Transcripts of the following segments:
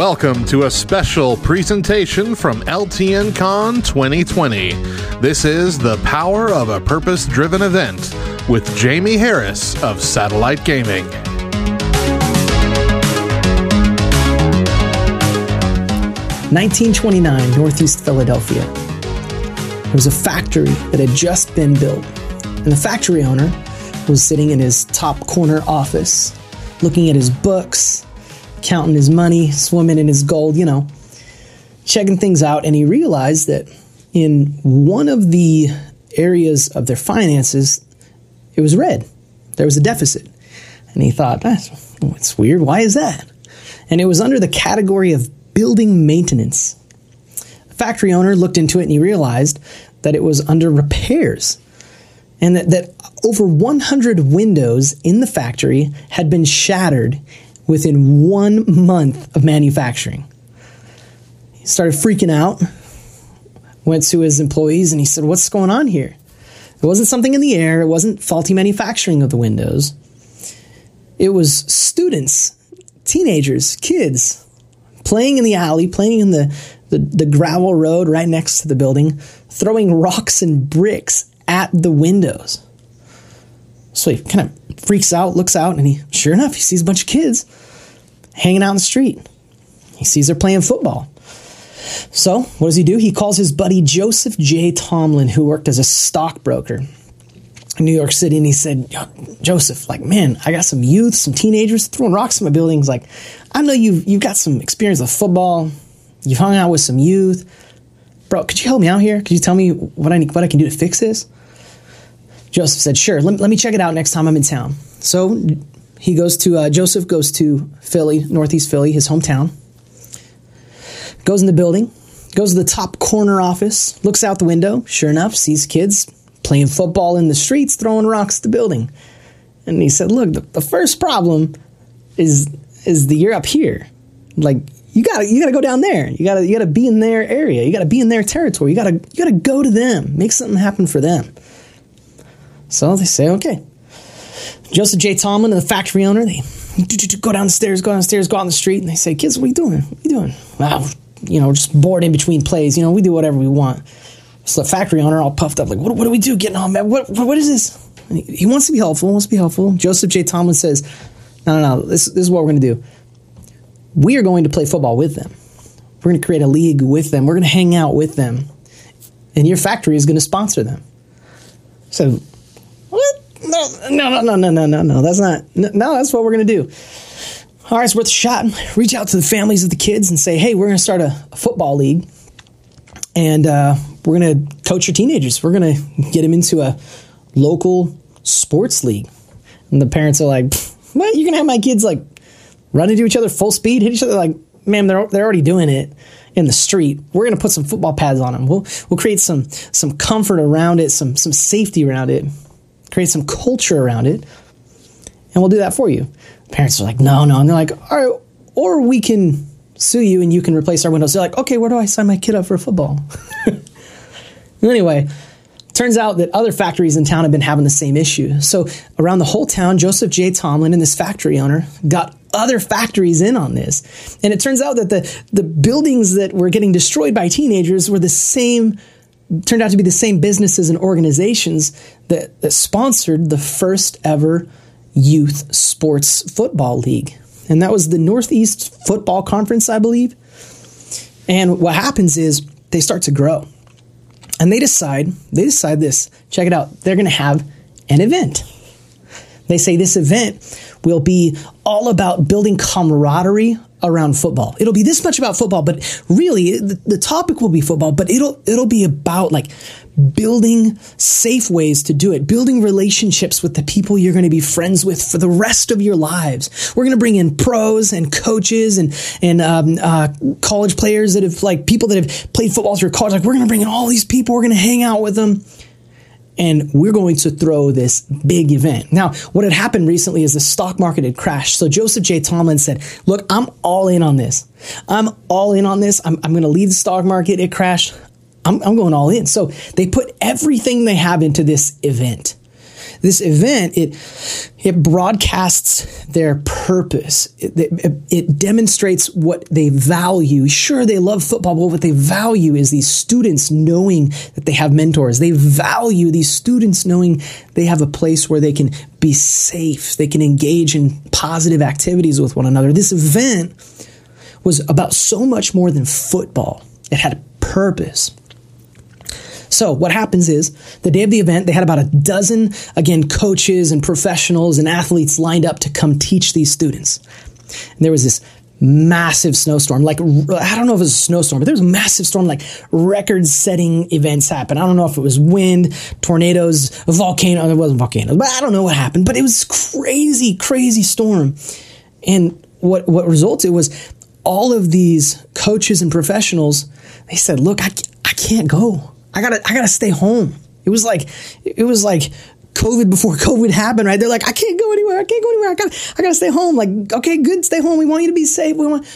Welcome to a special presentation from LTN Con 2020. This is the Power of a Purpose Driven Event with Jamie Harris of Satellite Gaming. Nineteen twenty nine, Northeast Philadelphia. There was a factory that had just been built, and the factory owner was sitting in his top corner office, looking at his books, counting his money, swimming in his gold, you know, checking things out. And he realized that in one of the areas of their finances, it was red. There was a deficit. And he thought, that's it's weird. Why is that? And it was under the category of building maintenance. The factory owner looked into it and he realized that it was under repairs and that, that over 100 windows in the factory had been shattered within one month of manufacturing. He started freaking out, went to his employees, and he said, What's going on here? It wasn't something in the air, it wasn't faulty manufacturing of the windows. It was students, teenagers, kids playing in the alley, playing in the, the, the gravel road right next to the building, throwing rocks and bricks at the windows. So he kind of freaks out, looks out, and he, sure enough, he sees a bunch of kids hanging out in the street. He sees they're playing football. So, what does he do? He calls his buddy Joseph J. Tomlin, who worked as a stockbroker in New York City, and he said, Joseph, like, man, I got some youth, some teenagers throwing rocks in my buildings. Like, I know you've, you've got some experience with football, you've hung out with some youth. Bro, could you help me out here? Could you tell me what I, need, what I can do to fix this? Joseph said, Sure, let, let me check it out next time I'm in town. So he goes to, uh, Joseph goes to Philly, Northeast Philly, his hometown, goes in the building, goes to the top corner office, looks out the window, sure enough, sees kids playing football in the streets, throwing rocks at the building. And he said, Look, the, the first problem is is the you're up here. Like you gotta you gotta go down there. You gotta you gotta be in their area. You gotta be in their territory. You gotta you gotta go to them. Make something happen for them. So they say, okay. Joseph J. Tomlin, the factory owner, they go downstairs, go downstairs, go out on the street, and they say, kids, what are you doing? What are you doing? Wow, you know, just bored in between plays. You know, we do whatever we want. So the factory owner, all puffed up, like, what, what do we do getting on, man? What, what, what is this? He, he, wants to be helpful, wants to be helpful. Joseph J. Tomlin says, no, no, no, this, this is what we're going to do. We are going to play football with them. We're going to create a league with them. We're going to hang out with them. And your factory is going to sponsor them. So no, no, no, no, no, no, no. That's not. No, that's what we're gonna do. All right, it's worth a shot. Reach out to the families of the kids and say, hey, we're gonna start a, a football league, and uh, we're gonna coach your teenagers. We're gonna get them into a local sports league. And the parents are like, what? You're gonna have my kids like run into each other full speed, hit each other like, ma'am, they're they're already doing it in the street. We're to put some football pads on them. We'll we'll create some some comfort around it, some some safety around it create some culture around it, and we'll do that for you. Parents are like, no, no. And they're like, all right, or we can sue you and you can replace our windows. They're like, okay, where do I sign my kid up for football? anyway, turns out that other factories in town have been having the same issue. So around the whole town, Joseph J. Tomlin and this factory owner got other factories in on this. And it turns out that the, the buildings that were getting destroyed by teenagers were the same turned out to be the same businesses and organizations that, that sponsored the first ever youth sports football league. And that was the Northeast Football Conference, I believe. And what happens is they start to grow. And they decide, they decide this. Check it out. They're going to have an event. They say this event will be all about building camaraderie around football. It'll be this much about football, but really the, the, topic will be football, but it'll it'll be about like building safe ways to do it, building relationships with the people you're going to be friends with for the rest of your lives. We're going to bring in pros and coaches and and um, uh, college players that have like people that have played football through college. Like we're going to bring in all these people. We're going to hang out with them and we're going to throw this big event. Now, what had happened recently is the stock market had crashed. So Joseph J. Tomlin said, Look, I'm all in on this. I'm all in on this. I'm, I'm going to leave the stock market. It crashed. I'm, I'm going all in. So they put everything they have into this event. This event it it broadcasts their purpose. It, it, it, demonstrates what they value. Sure, they love football, but what they value is these students knowing that they have mentors. They value these students knowing they have a place where they can be safe. They can engage in positive activities with one another. This event was about so much more than football. It had a purpose. So what happens is the day of the event, they had about a dozen, again, coaches and professionals and athletes lined up to come teach these students. And there was this massive snowstorm. Like, I don't know if it was a snowstorm, but there was a massive storm, like record setting events happened. I don't know if it was wind, tornadoes, volcano. It wasn't volcanoes, but I don't know what happened, but it was crazy, crazy storm. And what, what resulted was all of these coaches and professionals, they said, look, I, I can't go. I gotta, I gotta stay home. It was like, it was like COVID before COVID happened, right? They're like, I can't go anywhere. I can't go anywhere. I gotta, I gotta stay home. Like, okay, good, stay home. We want you to be safe. We want.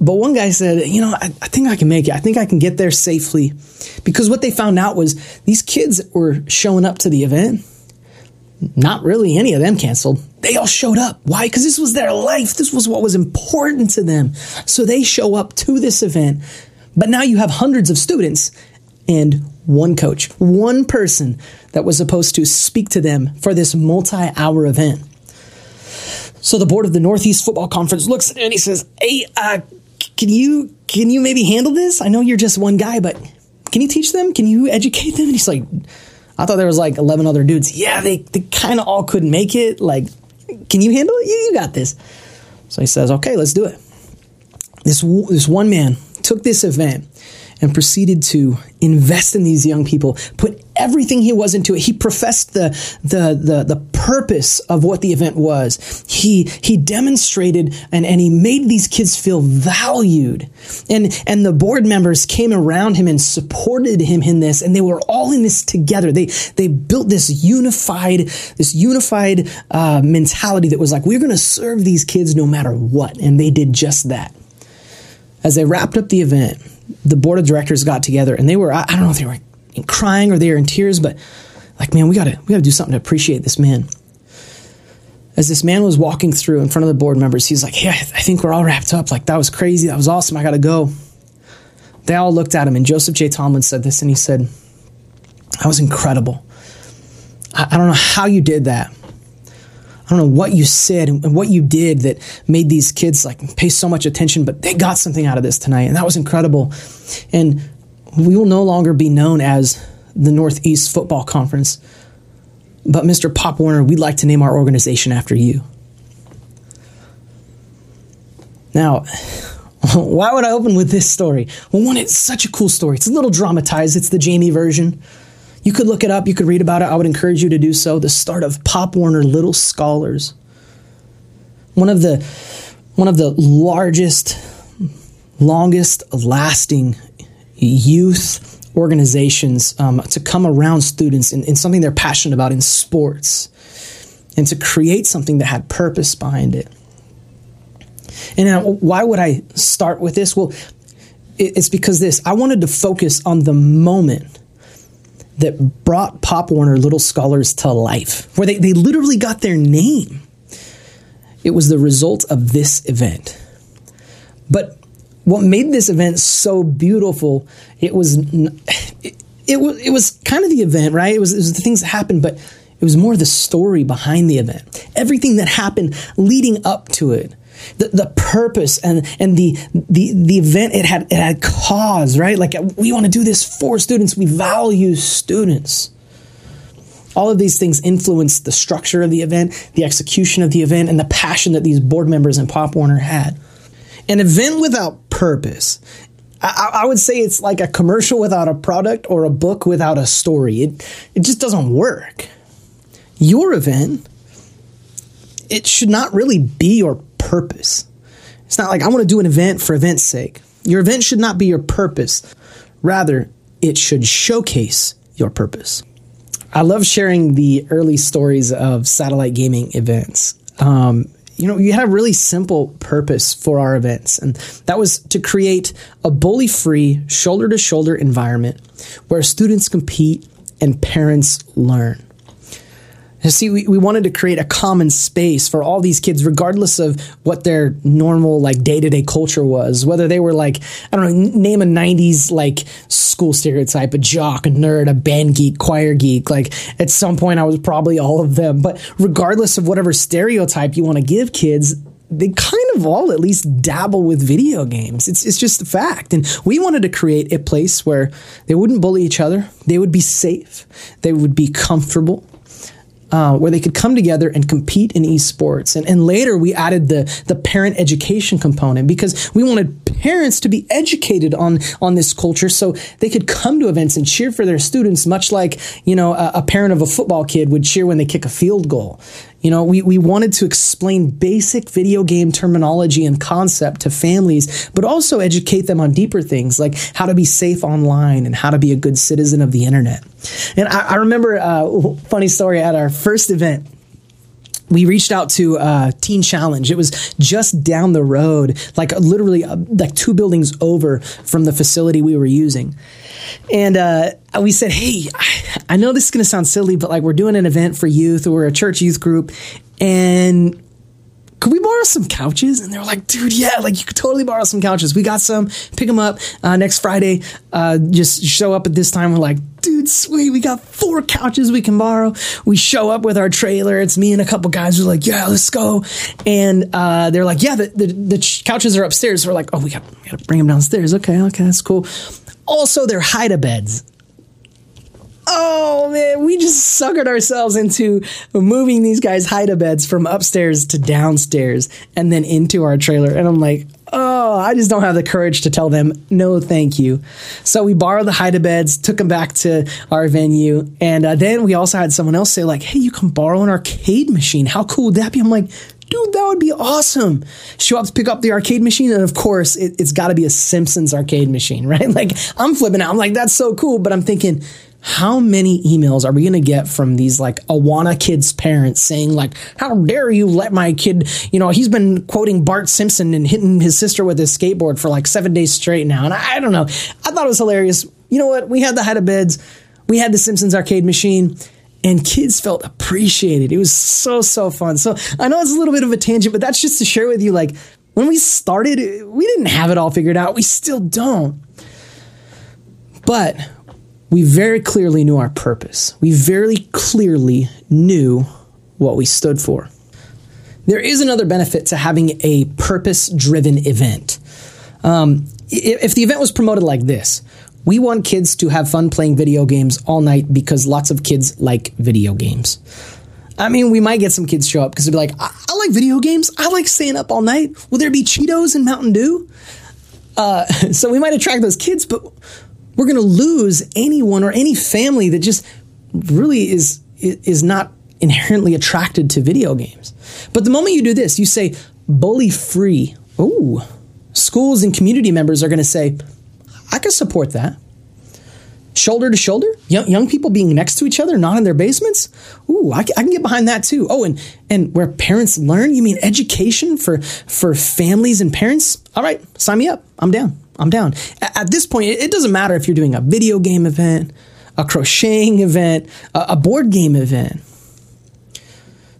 But one guy said, you know, I, I think I can make it. I think I can get there safely, because what they found out was these kids were showing up to the event. Not really any of them canceled. They all showed up. Why? Because this was their life. This was what was important to them. So they show up to this event. But now you have hundreds of students and one coach, one person that was supposed to speak to them for this multi hour event. So the board of the Northeast Football Conference looks at it and he says, Hey, uh, can you can you maybe handle this? I know you're just one guy, but can you teach them? Can you educate them? And he's like, I thought there was like 11 other dudes. Yeah, they, they kind of all couldn't make it. Like, can you handle it? You, you got this. So he says, okay, let's do it. This, this one man took this event and proceeded to invest in these young people, put everything he was into it. He professed the, the, the, the purpose of what the event was. He, he demonstrated and, and he made these kids feel valued. And, and the board members came around him and supported him in this. And they were all in this together. They, they built this unified, this unified uh, mentality that was like, we're going to serve these kids no matter what. And they did just that. As they wrapped up the event, the board of directors got together and they were, I, don't know if they were crying or they were in tears, but like, man, we gotta, we gotta do something to appreciate this man. As this man was walking through in front of the board members, he's like, Hey, I, I think we're all wrapped up. Like, that was crazy. That was awesome. I gotta go. They all looked at him and Joseph J. Tomlin said this and he said, That was incredible. I, I don't know how you did that. I don't know what you said and what you did that made these kids like pay so much attention, but they got something out of this tonight, and that was incredible. And we will no longer be known as the Northeast Football Conference, but Mr. Pop Warner, we'd like to name our organization after you. Now, why would I open with this story? Well, one, it's such a cool story. It's a little dramatized. It's the Jamie version. You could look it up, you could read about it. I would encourage you to do so. The start of Pop Warner Little Scholars. One of the one of the largest, longest lasting youth organizations um, to come around students in, in something they're passionate about in sports and to create something that had purpose behind it. And now, why would I start with this? Well, it's because this I wanted to focus on the moment that brought Pop Warner Little Scholars to life, where they, they literally got their name. It was the result of this event. But what made this event so beautiful, it was it, it was it was kind of the event, right? It was, it was the things that happened, but it was more the story behind the event. Everything that happened leading up to it the, the purpose and, and the, the, the event it had, it had cause, right? Like we want to do this for students. We value students. All of these things influence the structure of the event, the execution of the event, and the passion that these board members and Pop Warner had. An event without purpose I, I, would say it's like a commercial without a product or a book without a story. It, it just doesn't work. Your event, it should not really be your purpose. It's not like I want to do an event for event's sake. Your event should not be your purpose. Rather, it should showcase your purpose. I love sharing the early stories of satellite gaming events. Um, you know, you had a really simple purpose for our events, and that was to create a bully free, shoulder to shoulder environment where students compete and parents learn. See, we, we wanted to create a common space for all these kids, regardless of what their normal, like, day to day culture was. Whether they were, like, I don't know, name a 90s, like, school stereotype, a jock, a nerd, a band geek, choir geek. Like, at some point, I was probably all of them. But regardless of whatever stereotype you want to give kids, they kind of all at least dabble with video games. It's it's just a fact. And we wanted to create a place where they wouldn't bully each other. They would be safe. They would be comfortable uh, where they could come together and compete in esports. And, and later we added the, the parent education component because we wanted parents to be educated on, on this culture so they could come to events and cheer for their students, much like, you know, a, a parent of a football kid would cheer when they kick a field goal. You know, we, we wanted to explain basic video game terminology and concept to families, but also educate them on deeper things like how to be safe online and how to be a good citizen of the internet. And I, I remember a uh, funny story at our first event we reached out to uh, Teen Challenge. It was just down the road, like literally uh, like two buildings over from the facility we were using. And uh, we said, hey, I know this is going to sound silly, but like we're doing an event for youth or a church youth group. And could we borrow some couches? And they were like, dude, yeah, like you could totally borrow some couches. We got some, pick them up uh, next Friday. Uh, just show up at this time. We're like, dude, sweet. We got four couches we can borrow. We show up with our trailer. It's me and a couple guys. We're like, yeah, let's go. And uh, they're like, yeah, the, the, the, couches are upstairs. We're like, oh, we got, we got to bring them downstairs. Okay, okay, that's cool. Also, they're hide beds oh man, we just suckered ourselves into moving these guys' hide beds from upstairs to downstairs and then into our trailer. And I'm like, oh, I just don't have the courage to tell them no, thank you. So we borrowed the hide beds, took them back to our venue, and uh, then we also had someone else say like, hey, you can borrow an arcade machine. How cool would that be? I'm like. Dude, that would be awesome. Show up to pick up the arcade machine, and of course, it, it's got to be a Simpsons arcade machine, right? Like, I'm flipping out. I'm like, that's so cool. But I'm thinking, how many emails are we going to get from these like Awana kids' parents saying like, "How dare you let my kid? You know, he's been quoting Bart Simpson and hitting his sister with his skateboard for like seven days straight now." And I, I don't know. I thought it was hilarious. You know what? We had the hide of beds, we had the Simpsons arcade machine. And kids felt appreciated. It was so, so fun. So I know it's a little bit of a tangent, but that's just to share with you like, when we started, we didn't have it all figured out. We still don't. But we very clearly knew our purpose. We very clearly knew what we stood for. There is another benefit to having a purpose driven event. Um, if the event was promoted like this, we want kids to have fun playing video games all night because lots of kids like video games. I mean, we might get some kids show up because they'll be like, I-, I, like video games. I like staying up all night. Will there be Cheetos and Mountain Dew? Uh, so we might attract those kids, but we're going to lose anyone or any family that just really is is not inherently attracted to video games. But the moment you do this, you say bully free. Ooh, schools and community members are going to say, I can support that. Shoulder to shoulder, young, young people being next to each other, not in their basements. Ooh, I, I can get behind that too. Oh, and and where parents learn, you mean education for for families and parents? All right, sign me up. I'm down. I'm down. At this point, it doesn't matter if you're doing a video game event, a crocheting event, a board game event.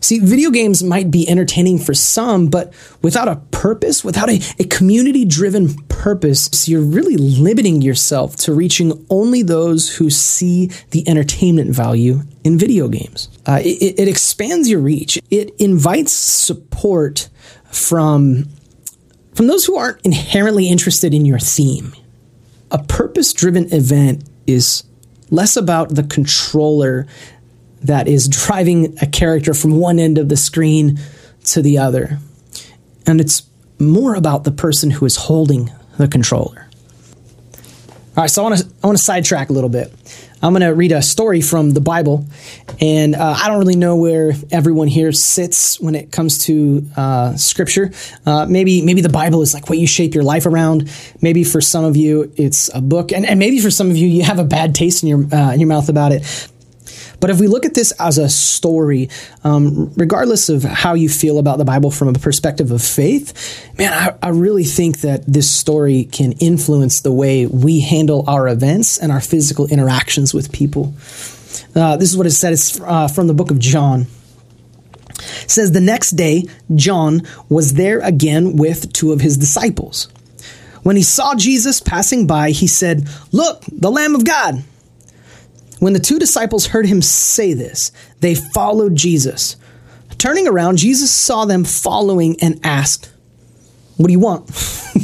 See, video games might be entertaining for some, but without a purpose, without a, a community driven purpose, you're really limiting yourself to reaching only those who see the entertainment value in video games. Uh, it, it expands your reach, it invites support from from those who aren't inherently interested in your theme. A purpose driven event is less about the controller that is driving a character from one end of the screen to the other. And it's more about the person who is holding the controller. All right, so I want to I want to sidetrack a little bit. I'm going to read a story from the Bible, and uh, I don't really know where everyone here sits when it comes to uh, Scripture. Uh, maybe maybe the Bible is like what you shape your life around. Maybe for some of you it's a book, and, and maybe for some of you you have a bad taste in your uh, in your mouth about it. But if we look at this as a story, um, regardless of how you feel about the Bible from a perspective of faith, man, I, I really think that this story can influence the way we handle our events and our physical interactions with people. Uh, this is what it says uh, from the book of John. It says the next day, John was there again with two of his disciples. When he saw Jesus passing by, he said, Look, the Lamb of God. When the two disciples heard him say this, they followed Jesus. Turning around, Jesus saw them following and asked, What do you want?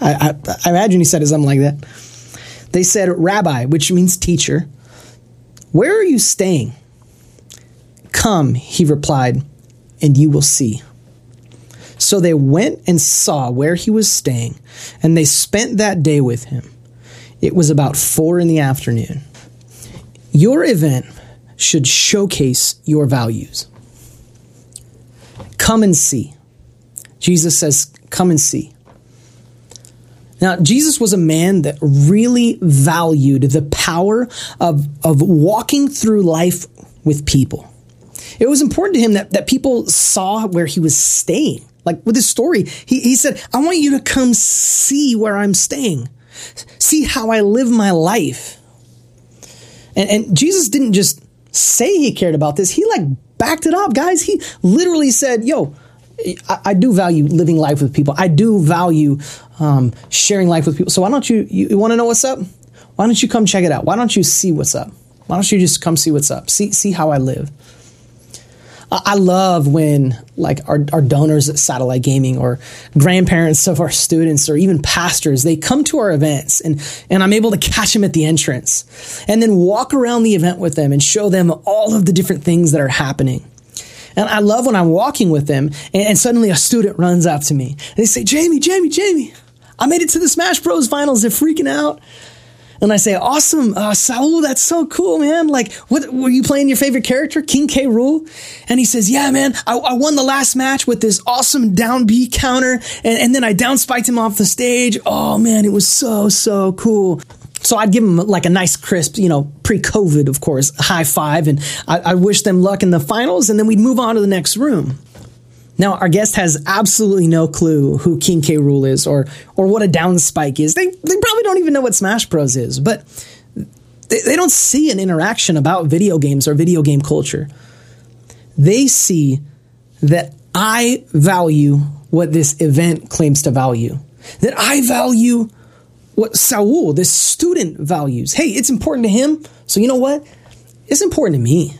I, I, I, imagine he said something like that. They said, Rabbi, which means teacher, where are you staying? Come, he replied, and you will see. So they went and saw where he was staying, and they spent that day with him. It was about four in the afternoon. Your event should showcase your values. Come and see. Jesus says, Come and see. Now, Jesus was a man that really valued the power of, of walking through life with people. It was important to him that, that people saw where he was staying. Like with his story, he, he said, I want you to come see where I'm staying, see how I live my life. And, and Jesus didn't just say he cared about this, he like backed it up, guys. He literally said, Yo, I, I do value living life with people. I do value um, sharing life with people. So why don't you, you, you want to know what's up? Why don't you come check it out? Why don't you see what's up? Why don't you just come see what's up? See, see how I live. I love when like our, our donors at Satellite Gaming or grandparents of our students or even pastors, they come to our events and, and I'm able to catch them at the entrance and then walk around the event with them and show them all of the different things that are happening. And I love when I'm walking with them and, and suddenly a student runs up to me and they say, Jamie, Jamie, Jamie, I made it to the Smash Bros finals. They're freaking out. And I say, awesome, uh, Saul, that's so cool, man. Like, what were you playing your favorite character, King K. Rool? And he says, yeah, man, I, I won the last match with this awesome down B counter, and, and then I down spiked him off the stage. Oh man, it was so so cool. So I'd give them like a nice crisp, you know, pre-COVID, of course, high five, and I, I wish them luck in the finals, and then we'd move on to the next room. Now, our guest has absolutely no clue who King K. Rool is or or what a down spike is. They they probably don't even know what Smash Bros is, but they, they don't see an interaction about video games or video game culture. They see that I value what this event claims to value. That I value what Saul, this student, values. Hey, it's important to him. So you know what? It's important to me.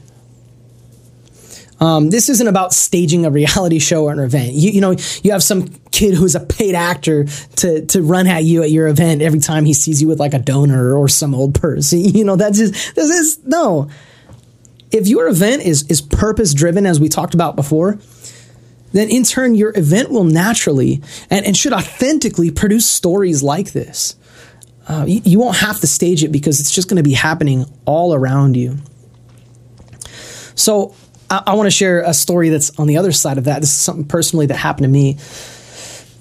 Um, this isn't about staging a reality show or an event. You, you know, you have some kid who's a paid actor to to run at you at your event every time he sees you with like a donor or some old person. You know, that's just this is no. If your event is is purpose driven, as we talked about before, then in turn your event will naturally and, and should authentically produce stories like this. Uh, you, you won't have to stage it because it's just going to be happening all around you. So I, I want to share a story that's on the other side of that. This is something personally that happened to me.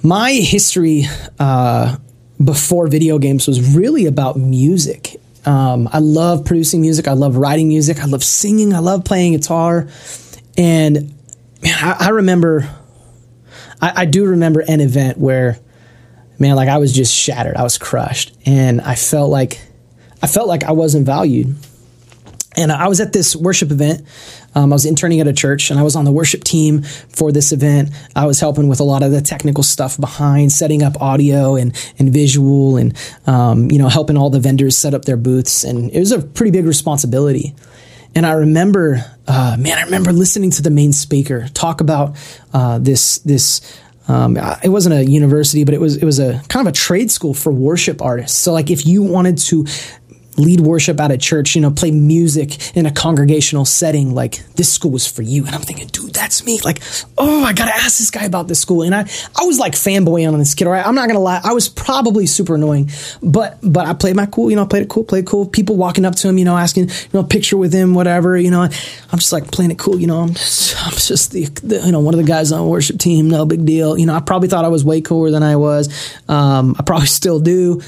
My history uh, before video games was really about music. Um, I love producing music. I love writing music. I love singing. I love playing guitar. And man, I, I remember, I, I do remember an event where, man, like I was just shattered. I was crushed, and I felt like, I felt like I wasn't valued. And I was at this worship event. Um, I was interning at a church and I was on the worship team for this event. I was helping with a lot of the technical stuff behind setting up audio and, and visual and, um, you know, helping all the vendors set up their booths. And it was a pretty big responsibility. And I remember, uh, man, I remember listening to the main speaker talk about uh, this, this, um, it wasn't a university, but it was it was a kind of a trade school for worship artists. So like if you wanted to lead worship at a church, you know, play music in a congregational setting, like this school was for you. And I'm thinking, dude, that's me. Like, oh, I gotta ask this guy about this school. And I, I was like fanboying on this kid. All right, I'm not gonna lie, I was probably super annoying, but but I played my cool. You know, I played it cool, played cool. People walking up to him, you know, asking, you know, picture with him, whatever. You know, I'm just like playing it cool. You know, I'm just, I'm just the, the you know one of the guys on the worship team. No big deal. You know, I probably thought I was way cooler than I was. Um, I probably still do.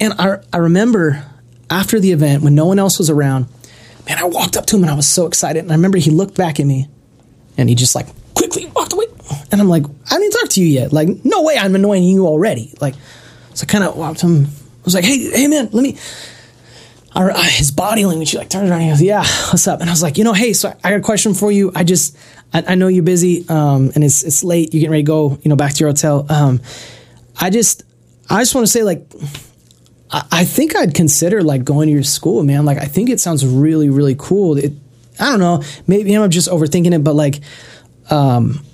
And I I remember after the event when no one else was around, man, I walked up to him and I was so excited. And I remember he looked back at me and he just like quickly walked away. And I'm like, I didn't talk to you yet. Like, no way I'm annoying you already. Like, so I kind of walked him. I was like, hey, hey man, let me. our, uh, his body language, he like turns around and he goes, yeah, what's up? And I was like, you know, hey, so I got a question for you. I just, I, I know you're busy, um, and it's, it's late. You're getting ready to go, you know, back to your hotel. Um, I just, I just want to say like, I, think I'd consider like going to your school, man. Like, I think it sounds really, really cool. It, I don't know, maybe I'm just overthinking it, but like, um,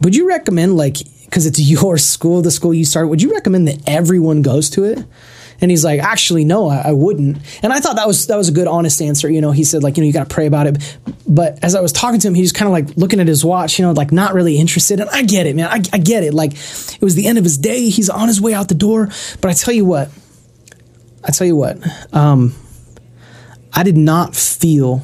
would you recommend like, cause it's your school, the school you start? would you recommend that everyone goes to it? And he's like, actually, no, I, I, wouldn't. And I thought that was that was a good, honest answer. You know, he said like, you know, you got to pray about it. But as I was talking to him, he was kind of like looking at his watch, you know, like not really interested. And I get it, man. I, I get it. Like it was the end of his day. He's on his way out the door. But I tell you what, I tell you what, um, I did not feel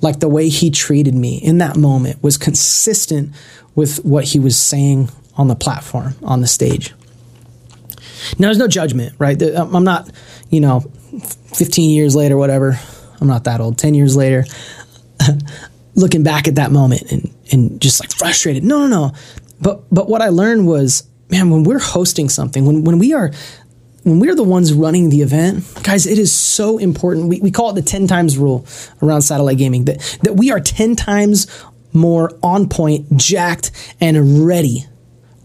like the way he treated me in that moment was consistent with what he was saying on the platform, on the stage. Now, there's no judgment, right? I'm not, you know, 15 years later, whatever. I'm not that old. 10 years later, looking back at that moment and, and just like frustrated. No, no, no. But, but what I learned was, man, when we're hosting something, when, when we are, when we're the ones running the event, guys, it is so important. We, we call it the 10 times rule around satellite gaming that, that we are 10 times more on point, jacked, and ready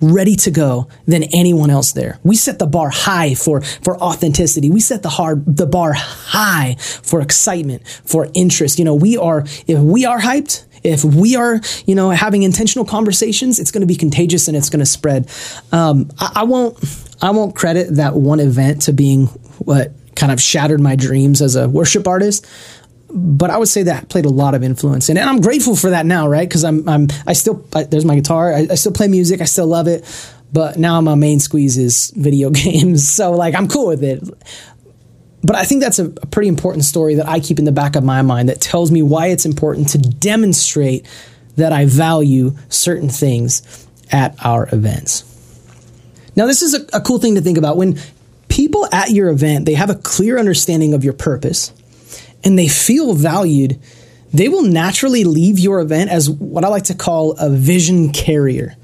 ready to go than anyone else there. We set the bar high for, for authenticity. We set the hard, the bar high for excitement, for interest. You know, we are, if we are hyped, if we are, you know, having intentional conversations, it's going to be contagious and it's going to spread. Um, I, I won't, I won't credit that one event to being what kind of shattered my dreams as a worship artist but I would say that played a lot of influence, and, and I'm grateful for that now, right? Because I'm I'm I still I, there's my guitar, I, I, still play music, I still love it, but now my main squeeze is video games, so like I'm cool with it. But I think that's a, a pretty important story that I keep in the back of my mind that tells me why it's important to demonstrate that I value certain things at our events. Now, this is a, a cool thing to think about when people at your event they have a clear understanding of your purpose and they feel valued, they will naturally leave your event as what I like to call a vision carrier.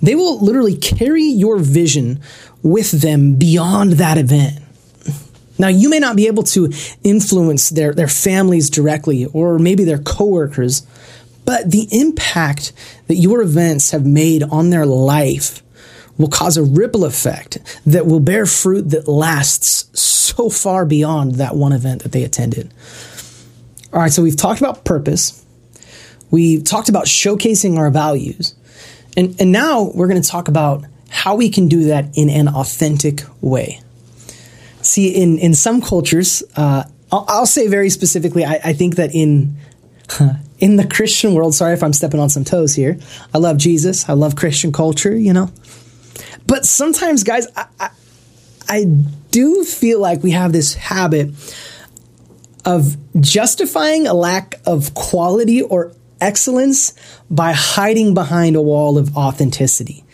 They will literally carry your vision with them beyond that event. Now, you may not be able to influence their, their families directly or maybe their coworkers, but the impact that your events have made on their life will cause a ripple effect that will bear fruit that lasts so far beyond that one event that they attended. All right, so we've talked about purpose. We've talked about showcasing our values. And, and now we're going to talk about how we can do that in an authentic way. See, in, in some cultures, uh, I'll, I'll, say very specifically, I, I think that in in the Christian world, sorry if I'm stepping on some toes here. I love Jesus. I love Christian culture, you know. But sometimes, guys, I, I, I do feel like we have this habit of justifying a lack of quality or excellence by hiding behind a wall of authenticity.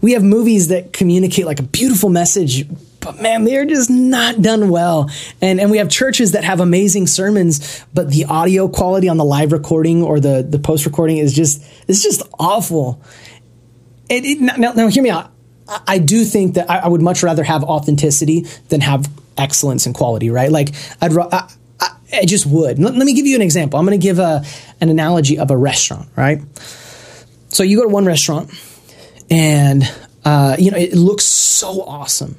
We have movies that communicate like a beautiful message, but man, they're just not done well. And and we have churches that have amazing sermons, but the audio quality on the live recording or the the post recording is just it's just awful. It, it, now, now, hear me out. I, I do think that I, I, would much rather have authenticity than have excellence and quality, right? Like I'd I, I just would. Let, let me give you an example. I'm going to give a, an analogy of a restaurant, right? So you go to one restaurant and, uh, you know, it looks so awesome.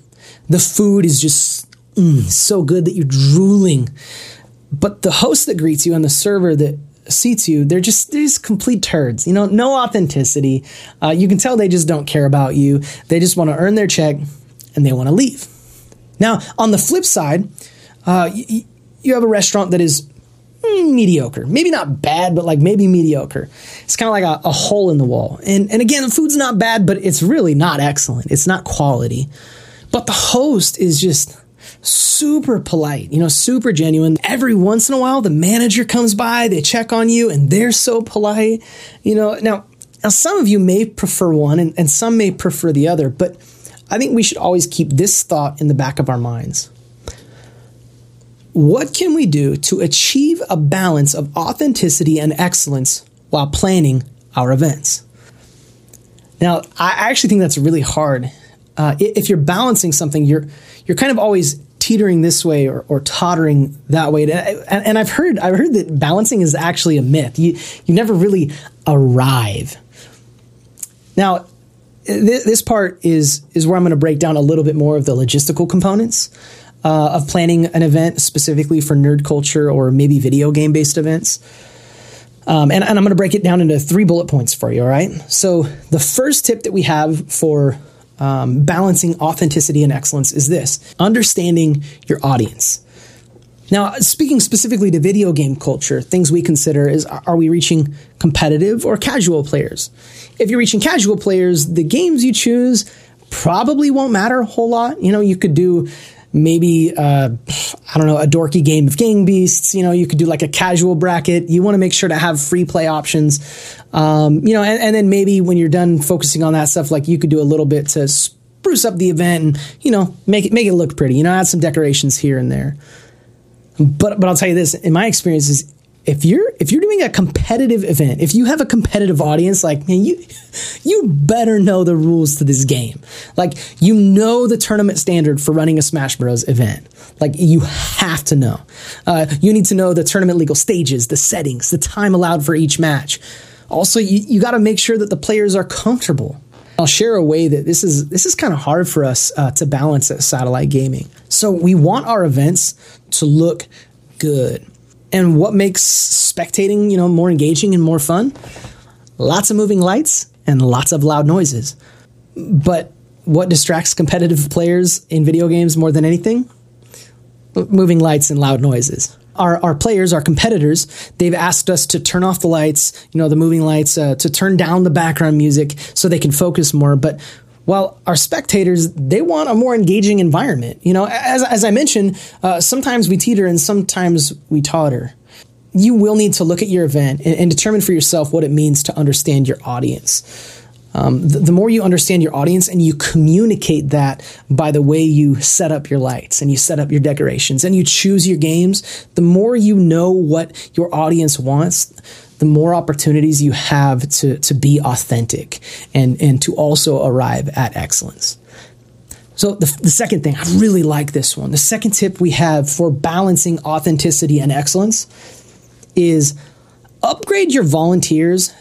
The food is just mm, so good that you're drooling. But the host that greets you and the server that seats you, they're just they're just complete turds. You know, no authenticity. Uh, you can tell they just don't care about you. They just want to earn their check and they want to leave. Now, on the flip side, uh, you have a restaurant that is mm, mediocre. Maybe not bad, but like maybe mediocre. It's kind of like a, a, hole in the wall. And, and again, the food's not bad, but it's really not excellent. It's not quality. But the host is just super polite, you know, super genuine. Every once in a while, the manager comes by, they check on you, and they're so polite. You know, now, now some of you may prefer one and, and some may prefer the other, but I think we should always keep this thought in the back of our minds what can we do to achieve a balance of authenticity and excellence while planning our events? Now, I actually think that's really hard. Uh, if you're balancing something, you're you're kind of always teetering this way or, or tottering that way. And, and I've heard I've heard that balancing is actually a myth. You you never really arrive. Now, th- this part is is where I'm going to break down a little bit more of the logistical components uh, of planning an event specifically for nerd culture or maybe video game based events. Um, and, and, I'm going to break it down into three bullet points for you. All right. So the first tip that we have for um, balancing authenticity and excellence is this: understanding your audience. Now, speaking specifically to video game culture, things we consider is are we reaching competitive or casual players? If you're reaching casual players, the games you choose probably won't matter a whole lot. You know, you could do maybe uh, I don't know a dorky game of Gang Beasts. You know, you could do like a casual bracket. You want to make sure to have free play options. Um, you know, and, and, then maybe when you're done focusing on that stuff, like you could do a little bit to spruce up the event and you know make it make it look pretty. You know, add some decorations here and there. But but I'll tell you this: in my experience, is if you're if you're doing a competitive event, if you have a competitive audience, like man, you you better know the rules to this game. Like you know the tournament standard for running a Smash Bros. event. Like you have to know. Uh, you need to know the tournament legal stages, the settings, the time allowed for each match. Also, you, you got to make sure that the players are comfortable. I'll share a way that this is this is kind of hard for us uh, to balance at Satellite Gaming. So we want our events to look good. And what makes spectating, you know, more engaging and more fun? Lots of moving lights and lots of loud noises. But what distracts competitive players in video games more than anything? Moving lights and loud noises. Our, our players, our competitors, they've asked us to turn off the lights, you know, the moving lights, uh, to turn down the background music so they can focus more. But while our spectators they want a more engaging environment. You know as, as i mentioned uh, sometimes we teeter and sometimes we totter. You will need to look at your event and, and determine for yourself what it means to understand your audience. Um, the, the, more you understand your audience and you communicate that by the way you set up your lights and you set up your decorations and you choose your games, the more you know what your audience wants, the more opportunities you have to, to be authentic and, and to also arrive at excellence. So, the, the second thing, I really like this one. The second tip we have for balancing authenticity and excellence is upgrade your volunteers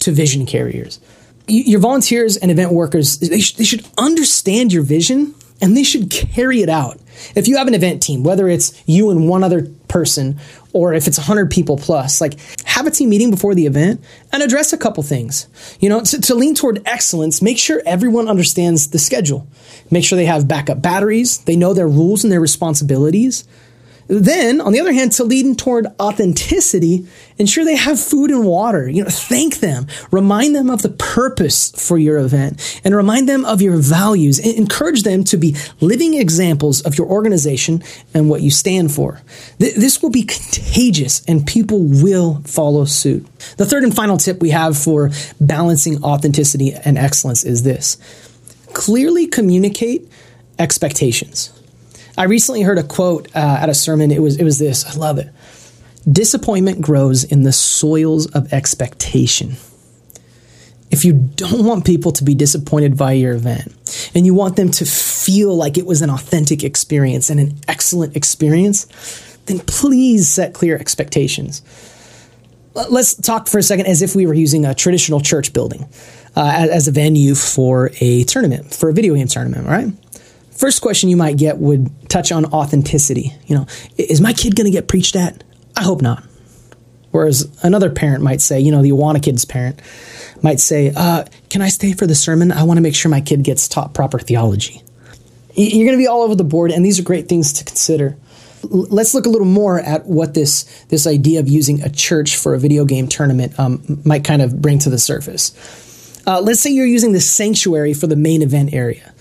to vision carriers. Your volunteers and event workers, they, sh- they should understand your vision and they should carry it out. If you have an event team, whether it's you and one other person or if it's 100 people plus, like have a team meeting before the event and address a couple things. You know, to, to, lean toward excellence, make sure everyone understands the schedule. Make sure they have backup batteries, they know their rules and their responsibilities. Then, on the other hand, to lead toward authenticity, ensure they have food and water. You know, thank them, remind them of the purpose for your event, and remind them of your values. encourage them to be living examples of your organization and what you stand for. Th- this will be contagious, and people will follow suit. The third and final tip we have for balancing authenticity and excellence is this: clearly communicate expectations. I recently heard a quote uh, at a sermon. It was it was this. I love it. Disappointment grows in the soils of expectation. If you don't want people to be disappointed by your event and you want them to feel like it was an authentic experience and an excellent experience, then please set clear expectations. Let's talk for a second as if we were using a traditional church building uh, as a venue for a tournament, for a video game tournament, right? First question you might get would touch on authenticity. You know, is my kid going to get preached at? I hope not. Whereas another parent might say, you know, the Awana kid's parent might say, uh, Can I stay for the sermon? I want to make sure my kid gets taught proper theology. You're going to be all over the board, and these are great things to consider. Let's look a little more at what this, this idea of using a church for a video game tournament um, might kind of bring to the surface. Uh, let's say you're using the sanctuary for the main event area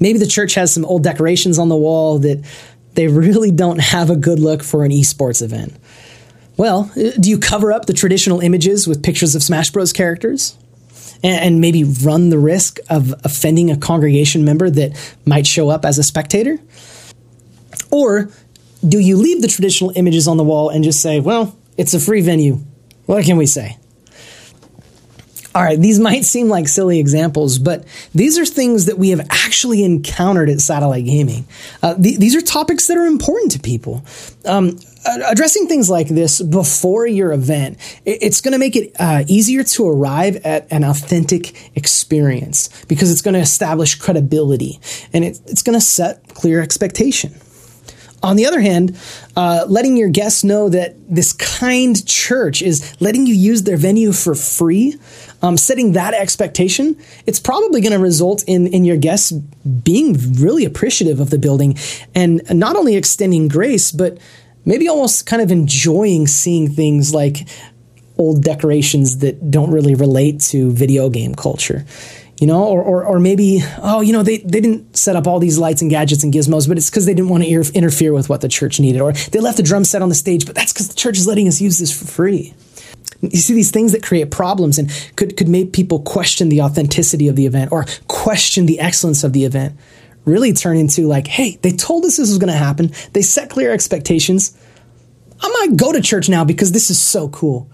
maybe the church has some old decorations on the wall that they really don't have a good look for an esports event. Well, do you cover up the traditional images with pictures of Smash Bros. characters? And, maybe run the risk of offending a congregation member that might show up as a spectator? Or do you leave the traditional images on the wall and just say, well, it's a free venue? What can we say? All right, these might seem like silly examples, but these are things that we have actually encountered at Satellite Gaming. Uh, th- these are topics that are important to people. Um, addressing things like this before your event, it's going to make it uh, easier to arrive at an authentic experience because it's going to establish credibility and it, it's going to set clear expectation. On the other hand, uh, letting your guests know that this kind church is letting you use their venue for free, um, setting that expectation, it's probably going to result in, in your guests being really appreciative of the building and not only extending grace, but maybe almost kind of enjoying seeing things like old decorations that don't really relate to video game culture you know, or, or, or, maybe, oh, you know, they, they didn't set up all these lights and gadgets and gizmos, but it's because they didn't want to interfere with what the church needed. Or they left a drum set on the stage, but that's because the church is letting us use this for free. You see these things that create problems and could, could make people question the authenticity of the event or question the excellence of the event. Really turn into like, hey, they told us this was going to happen. They set clear expectations. I might go to church now because this is so cool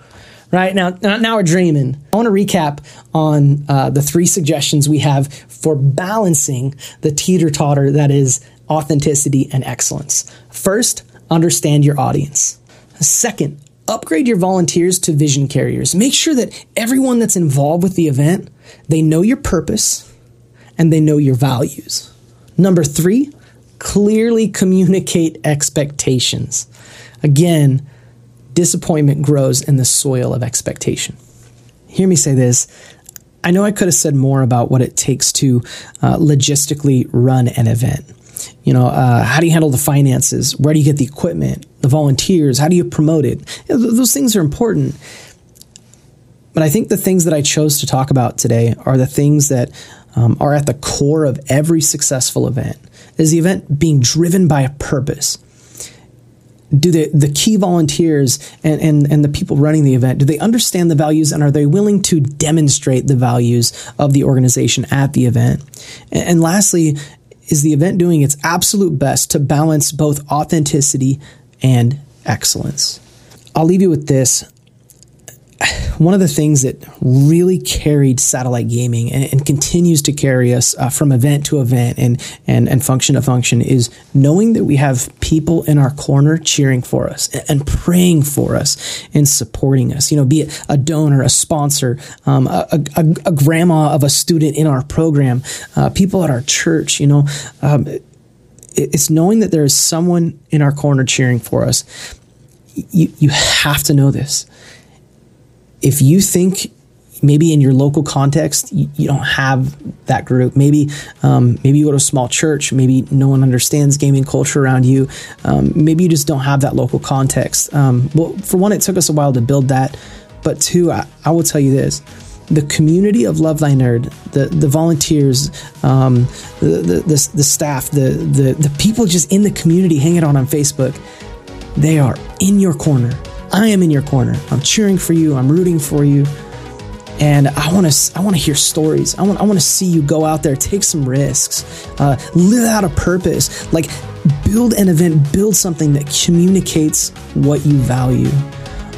right now now we're dreaming i want to recap on uh, the three suggestions we have for balancing the teeter-totter that is authenticity and excellence first understand your audience second upgrade your volunteers to vision carriers make sure that everyone that's involved with the event they know your purpose and they know your values number three clearly communicate expectations again disappointment grows in the soil of expectation. Hear me say this. I know I could have said more about what it takes to uh, logistically run an event. You know, uh, how do you handle the finances? Where do you get the equipment, the volunteers? How do you promote it? You know, those things are important. But I think the things that I chose to talk about today are the things that um, are at the core of every successful event. Is the event being driven by a purpose? do the, the key volunteers and, and, and the people running the event, do they understand the values and are they willing to demonstrate the values of the organization at the event? And, and lastly, is the event doing its absolute best to balance both authenticity and excellence? I'll leave you with this one of the things that really carried satellite gaming and, and continues to carry us uh, from event to event and, and, and function to function is knowing that we have people in our corner cheering for us and, praying for us and supporting us. You know, be it a donor, a sponsor, um, a, a, a, grandma of a student in our program, uh, people at our church, you know. Um, it's knowing that there is someone in our corner cheering for us. You, you have to know this if you think maybe in your local context you, you don't have that group maybe um, maybe you go to a small church maybe no one understands gaming culture around you um, maybe you just don't have that local context. Um, well for one it took us a while to build that but two I, I will tell you this the community of Love Thy Nerd, the the volunteers, um, the, the, the the staff, the the the people just in the community hanging out on Facebook, they are in your corner I am in your corner. I'm cheering for you. I'm rooting for you. And I want to I want to hear stories. I want I want to see you go out there, take some risks, uh, live out a purpose, like build an event, build something that communicates what you value.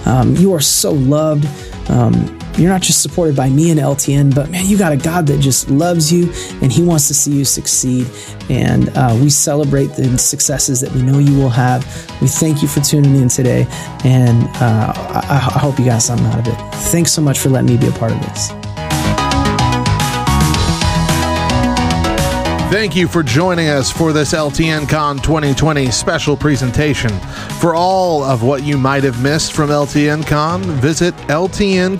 Um, you are so loved. Um, you're not just supported by me and LTN, but man, you got a God that just loves you and He wants to see you succeed. And uh, we celebrate the successes that we know you will have. We thank you for tuning in today, and uh, I, I hope you got something out of it. Thanks so much for letting me be a part of this. Thank you for joining us for this LTN Con 2020 special presentation. For all of what you might have missed from LTN Con, visit ltncon.info.